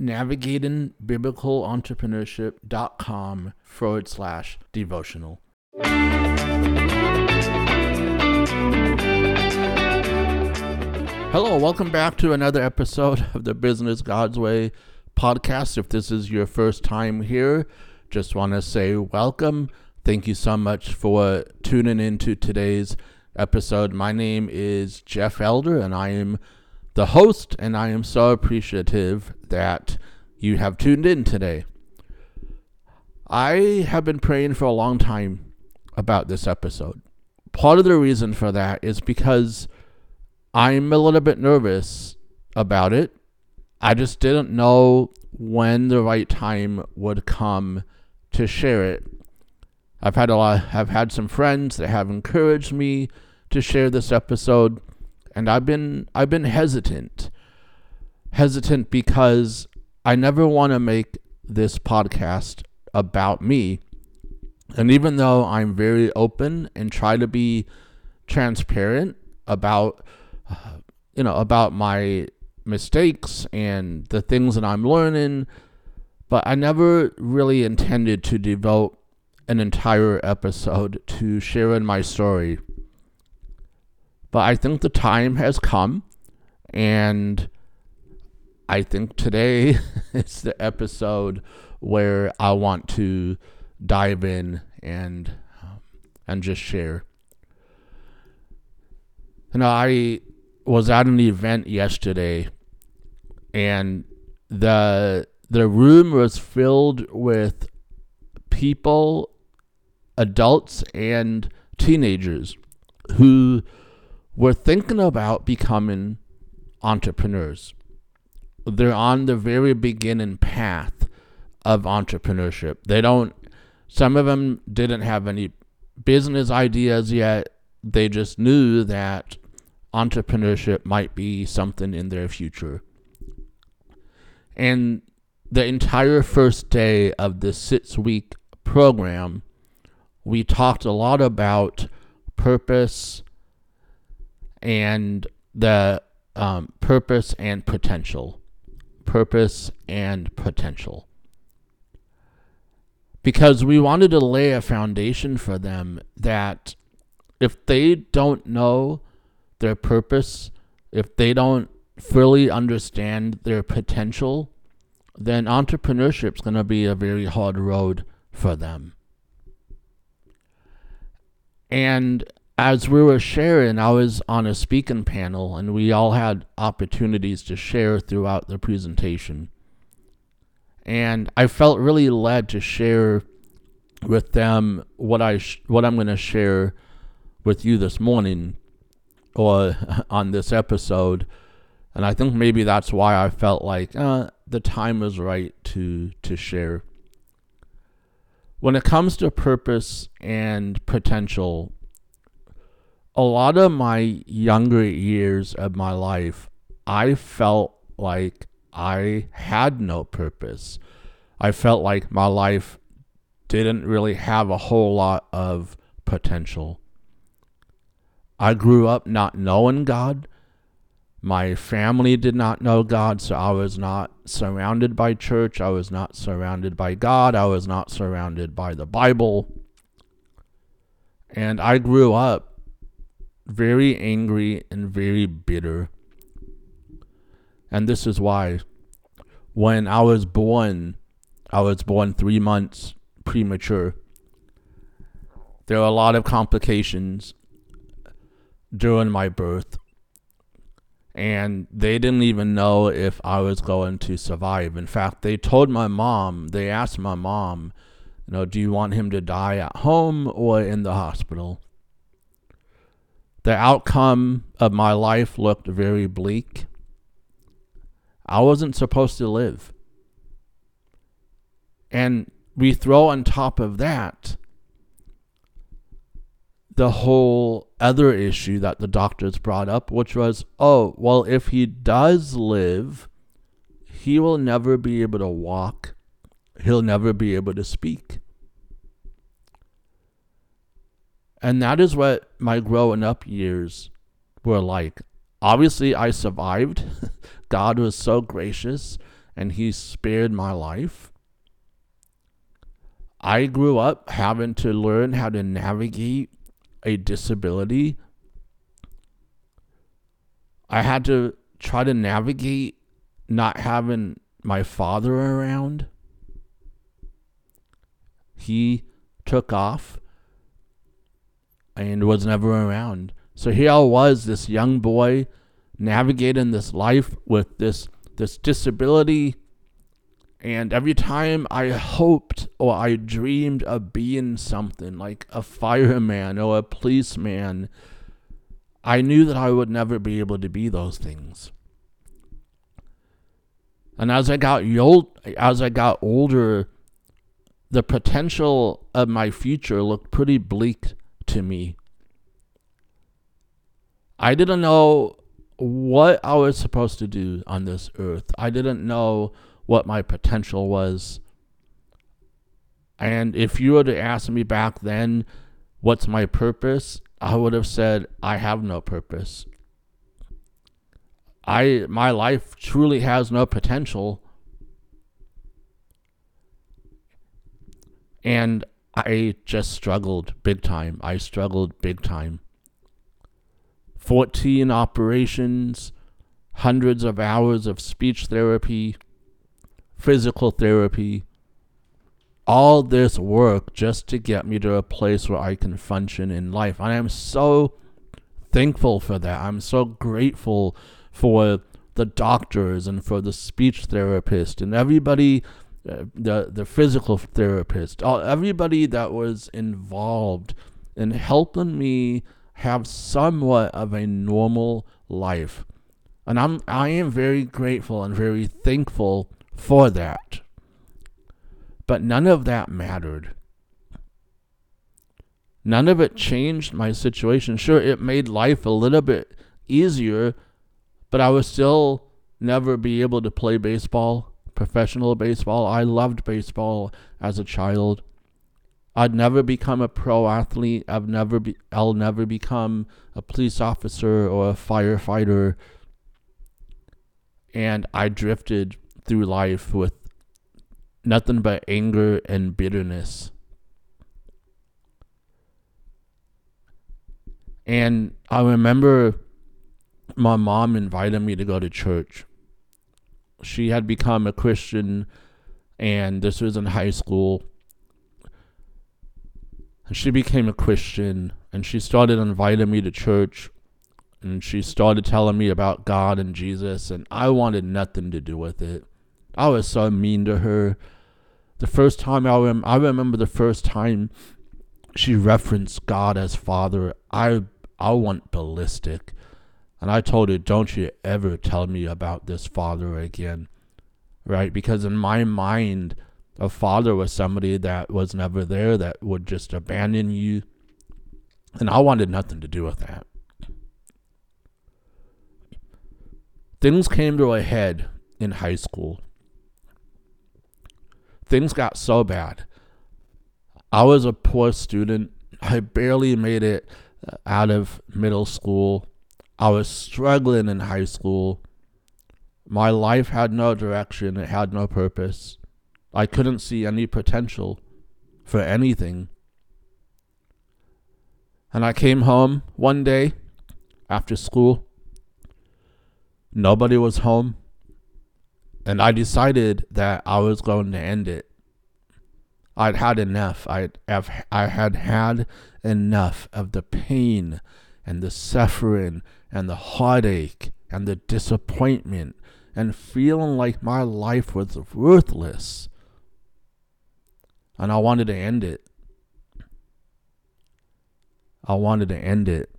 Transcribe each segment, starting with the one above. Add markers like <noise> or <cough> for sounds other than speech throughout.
navigatingbiblicalentrepreneurship.com forward slash devotional. Hello, welcome back to another episode of the Business God's Way podcast. If this is your first time here, just want to say welcome. Thank you so much for tuning into today's episode. My name is Jeff Elder, and I am the host, and I am so appreciative that you have tuned in today. I have been praying for a long time about this episode. Part of the reason for that is because I'm a little bit nervous about it. I just didn't know when the right time would come to share it. I've had a lot I've had some friends that have encouraged me to share this episode and I've been I've been hesitant. Hesitant because I never want to make this podcast about me. And even though I'm very open and try to be transparent about uh, you know about my mistakes and the things that I'm learning, but I never really intended to devote an entire episode to sharing my story but I think the time has come, and I think today <laughs> is the episode where I want to dive in and um, and just share. You know, I was at an event yesterday, and the the room was filled with people, adults and teenagers, who were thinking about becoming entrepreneurs. They're on the very beginning path of entrepreneurship. They don't, some of them didn't have any business ideas yet. They just knew that entrepreneurship might be something in their future. And the entire first day of the six week program, we talked a lot about purpose and the um, purpose and potential. Purpose and potential. Because we wanted to lay a foundation for them that if they don't know their purpose, if they don't fully understand their potential, then entrepreneurship is going to be a very hard road for them. And as we were sharing, I was on a speaking panel and we all had opportunities to share throughout the presentation. And I felt really led to share with them what I sh- what I'm going to share with you this morning or <laughs> on this episode. And I think maybe that's why I felt like uh, the time was right to to share. When it comes to purpose and potential, a lot of my younger years of my life, I felt like I had no purpose. I felt like my life didn't really have a whole lot of potential. I grew up not knowing God. My family did not know God, so I was not surrounded by church. I was not surrounded by God. I was not surrounded by the Bible. And I grew up very angry and very bitter. And this is why when I was born, I was born three months premature. There were a lot of complications during my birth. And they didn't even know if I was going to survive. In fact, they told my mom, they asked my mom, you know, do you want him to die at home or in the hospital? The outcome of my life looked very bleak. I wasn't supposed to live. And we throw on top of that the whole other issue that the doctors brought up, which was oh, well, if he does live, he will never be able to walk, he'll never be able to speak. And that is what my growing up years were like. Obviously, I survived. <laughs> God was so gracious and He spared my life. I grew up having to learn how to navigate a disability. I had to try to navigate not having my father around. He took off and was never around. So here I was, this young boy, navigating this life with this this disability. And every time I hoped or I dreamed of being something like a fireman or a policeman, I knew that I would never be able to be those things. And as I got old, as I got older, the potential of my future looked pretty bleak to me. I didn't know what I was supposed to do on this earth. I didn't know what my potential was. And if you were to ask me back then, what's my purpose? I would have said, I have no purpose. I my life truly has no potential. And I just struggled big time. I struggled big time. 14 operations, hundreds of hours of speech therapy, physical therapy, all this work just to get me to a place where I can function in life. And I'm so thankful for that. I'm so grateful for the doctors and for the speech therapist and everybody the the physical therapist all, everybody that was involved in helping me have somewhat of a normal life. And I'm I am very grateful and very thankful for that. But none of that mattered. None of it changed my situation. Sure, it made life a little bit easier, but I would still never be able to play baseball, professional baseball. I loved baseball as a child. I'd never become a pro athlete. I've never be, I'll never become a police officer or a firefighter. And I drifted through life with nothing but anger and bitterness. And I remember my mom invited me to go to church. She had become a Christian, and this was in high school she became a Christian and she started inviting me to church and she started telling me about God and Jesus and I wanted nothing to do with it. I was so mean to her. The first time I rem- I remember the first time she referenced God as Father, I I went ballistic. And I told her, "Don't you ever tell me about this Father again." Right? Because in my mind, a father was somebody that was never there, that would just abandon you. And I wanted nothing to do with that. Things came to a head in high school. Things got so bad. I was a poor student. I barely made it out of middle school. I was struggling in high school. My life had no direction, it had no purpose. I couldn't see any potential for anything. And I came home one day after school. Nobody was home. And I decided that I was going to end it. I'd had enough. I'd have, I had had enough of the pain and the suffering and the heartache and the disappointment and feeling like my life was worthless and I wanted to end it. I wanted to end it.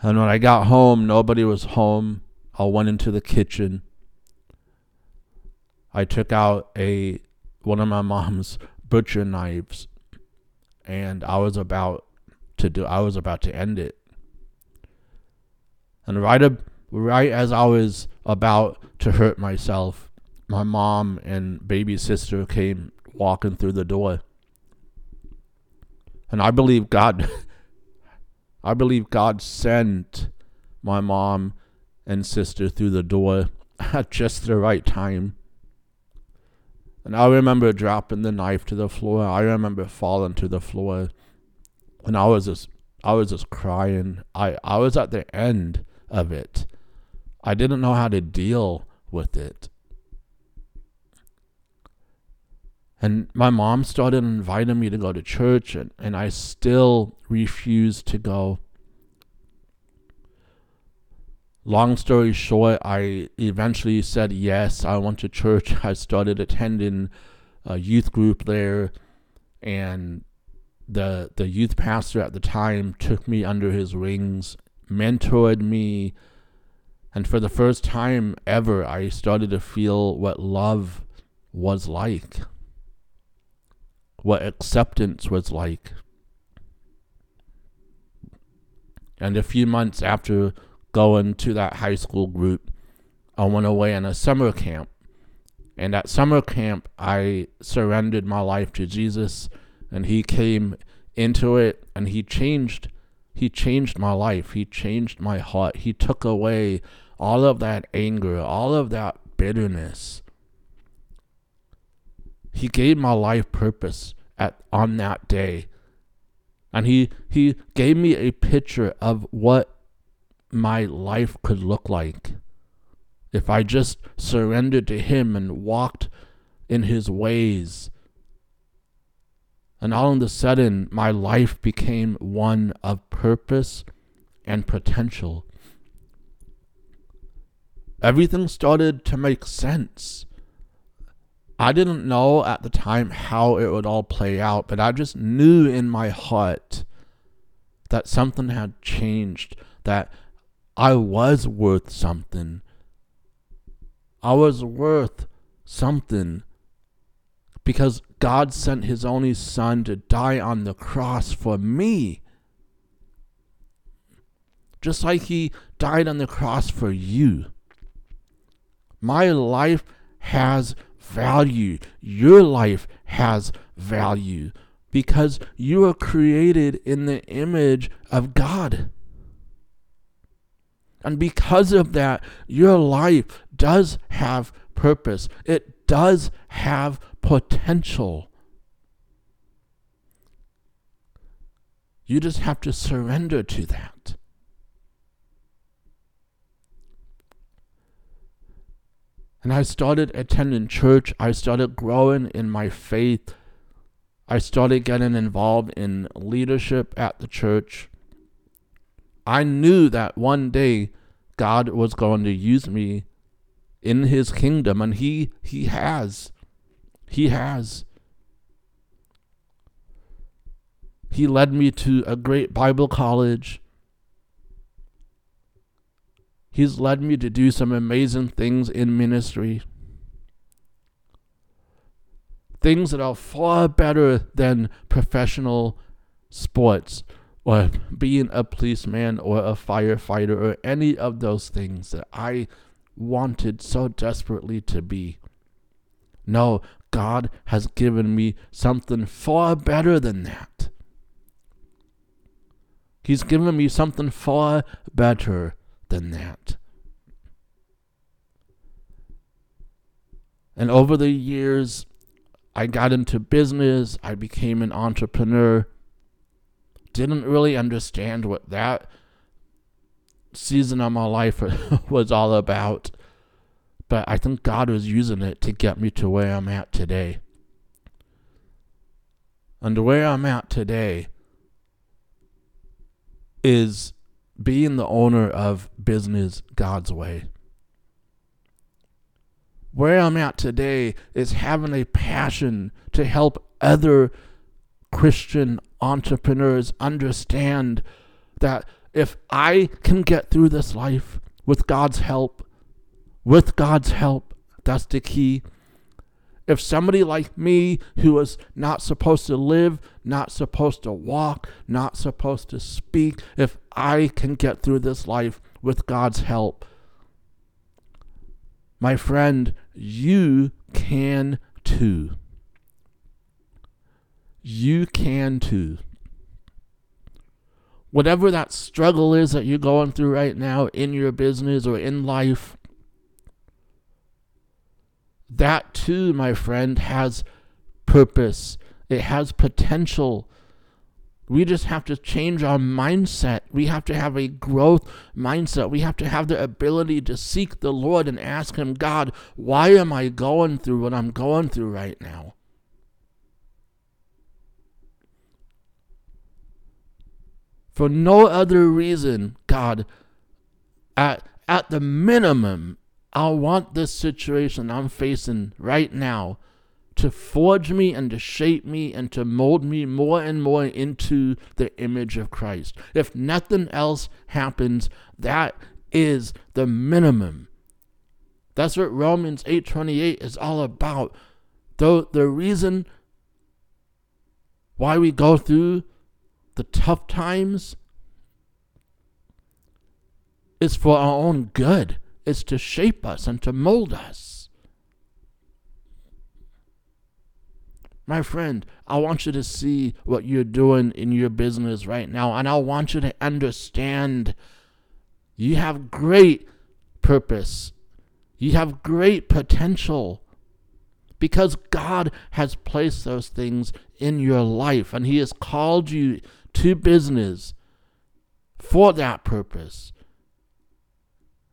And when I got home, nobody was home. I went into the kitchen. I took out a one of my mom's butcher knives and I was about to do I was about to end it. And right ab- right as I was about to hurt myself, my mom and baby sister came walking through the door. And I believe God <laughs> I believe God sent my mom and sister through the door <laughs> at just the right time. And I remember dropping the knife to the floor. I remember falling to the floor. And I was just I was just crying. I, I was at the end of it. I didn't know how to deal with it. And my mom started inviting me to go to church, and, and I still refused to go. Long story short, I eventually said yes. I went to church. <laughs> I started attending a youth group there, and the the youth pastor at the time took me under his wings, mentored me, and for the first time ever, I started to feel what love was like what acceptance was like. And a few months after going to that high school group, I went away on a summer camp. And at summer camp, I surrendered my life to Jesus, and He came into it, and He changed. He changed my life. He changed my heart. He took away all of that anger, all of that bitterness. He gave my life purpose at on that day. And he he gave me a picture of what my life could look like if I just surrendered to him and walked in his ways. And all of a sudden, my life became one of purpose and potential. Everything started to make sense. I didn't know at the time how it would all play out, but I just knew in my heart that something had changed, that I was worth something. I was worth something because God sent his only son to die on the cross for me. Just like he died on the cross for you. My life has value. Your life has value because you are created in the image of God. And because of that, your life does have purpose, it does have potential. You just have to surrender to that. And I started attending church. I started growing in my faith. I started getting involved in leadership at the church. I knew that one day God was going to use me in his kingdom and he he has he has he led me to a great bible college He's led me to do some amazing things in ministry. Things that are far better than professional sports or being a policeman or a firefighter or any of those things that I wanted so desperately to be. No, God has given me something far better than that. He's given me something far better than that. And over the years, I got into business, I became an entrepreneur. Didn't really understand what that season of my life <laughs> was all about, but I think God was using it to get me to where I'm at today. And where I'm at today is being the owner of business God's way. Where I'm at today is having a passion to help other Christian entrepreneurs understand that if I can get through this life with God's help, with God's help, that's the key. If somebody like me, who was not supposed to live, not supposed to walk, not supposed to speak, if I can get through this life with God's help, my friend, you can too. You can too. Whatever that struggle is that you're going through right now in your business or in life, that too, my friend, has purpose. It has potential. We just have to change our mindset. We have to have a growth mindset. We have to have the ability to seek the Lord and ask Him, God, why am I going through what I'm going through right now? For no other reason, God, at, at the minimum, I want this situation I'm facing right now to forge me and to shape me and to mold me more and more into the image of Christ. If nothing else happens, that is the minimum. That's what Romans 8:28 is all about. Though the reason why we go through the tough times is for our own good is to shape us and to mold us. My friend, I want you to see what you're doing in your business right now, and I want you to understand you have great purpose, you have great potential because God has placed those things in your life, and He has called you to business for that purpose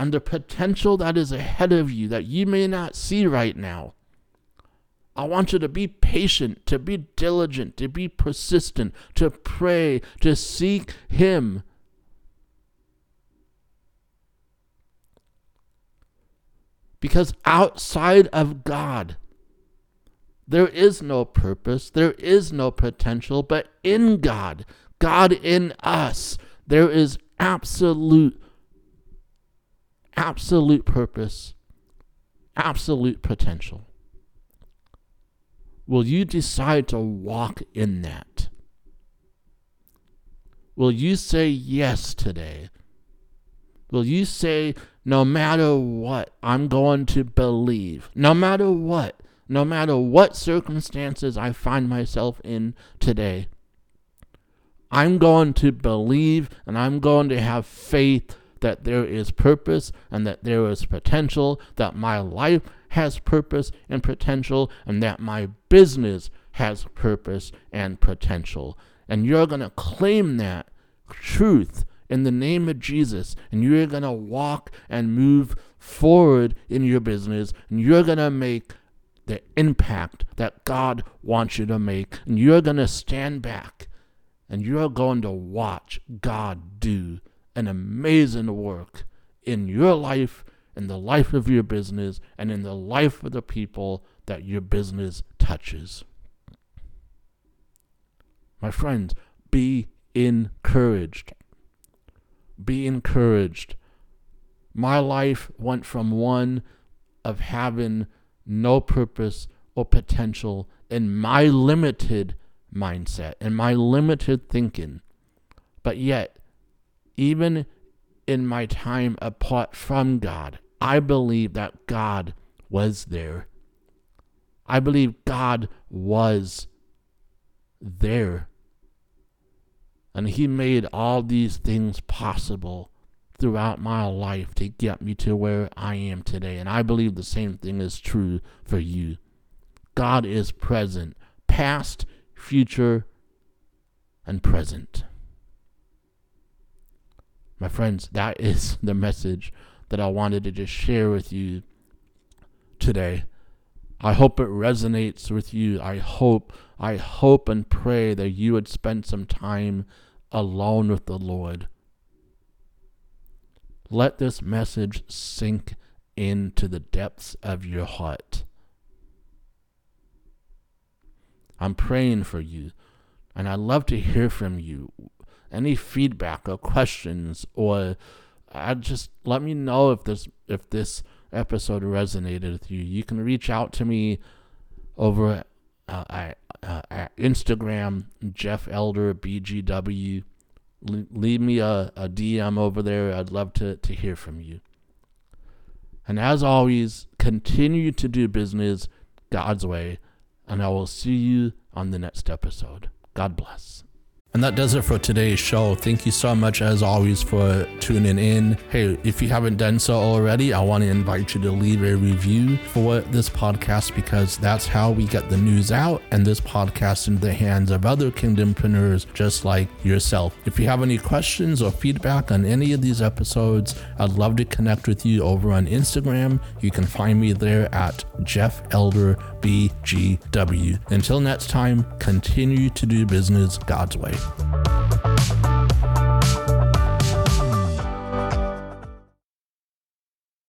and the potential that is ahead of you that you may not see right now. I want you to be patient, to be diligent, to be persistent, to pray, to seek Him. Because outside of God, there is no purpose, there is no potential, but in God, God in us, there is absolute absolute purpose, absolute potential. Will you decide to walk in that? Will you say yes today? Will you say, no matter what, I'm going to believe? No matter what, no matter what circumstances I find myself in today, I'm going to believe and I'm going to have faith that there is purpose and that there is potential, that my life has purpose and potential, and that my business has purpose and potential. And you're going to claim that truth in the name of Jesus, and you're going to walk and move forward in your business, and you're going to make the impact that God wants you to make, and you're going to stand back and you're going to watch God do an amazing work in your life, in the life of your business, and in the life of the people that your business touches. My friends, be encouraged. Be encouraged. My life went from one of having no purpose or potential in my limited mindset and my limited thinking, but yet even in my time apart from God, I believe that God was there. I believe God was there. And He made all these things possible throughout my life to get me to where I am today. And I believe the same thing is true for you. God is present, past, future, and present. My friends, that is <laughs> the message that I wanted to just share with you today. I hope it resonates with you. I hope, I hope and pray that you would spend some time alone with the Lord. Let this message sink into the depths of your heart. I'm praying for you, and I'd love to hear from you any feedback or questions or I just let me know if this if this episode resonated with you. You can reach out to me over uh, at, uh, at Instagram, Jeff Elder BGW. Le- leave me a, a DM over there. I'd love to, to hear from you. And as always, continue to do business God's way, and I will see you on the next episode. God bless. And that does it for today's show. Thank you so much, as always, for tuning in. Hey, if you haven't done so already, I want to invite you to leave a review for this podcast because that's how we get the news out and this podcast into the hands of other kingdompreneurs just like yourself. If you have any questions or feedback on any of these episodes, I'd love to connect with you over on Instagram. You can find me there at Jeff Elder BGW. Until next time, continue to do business God's way.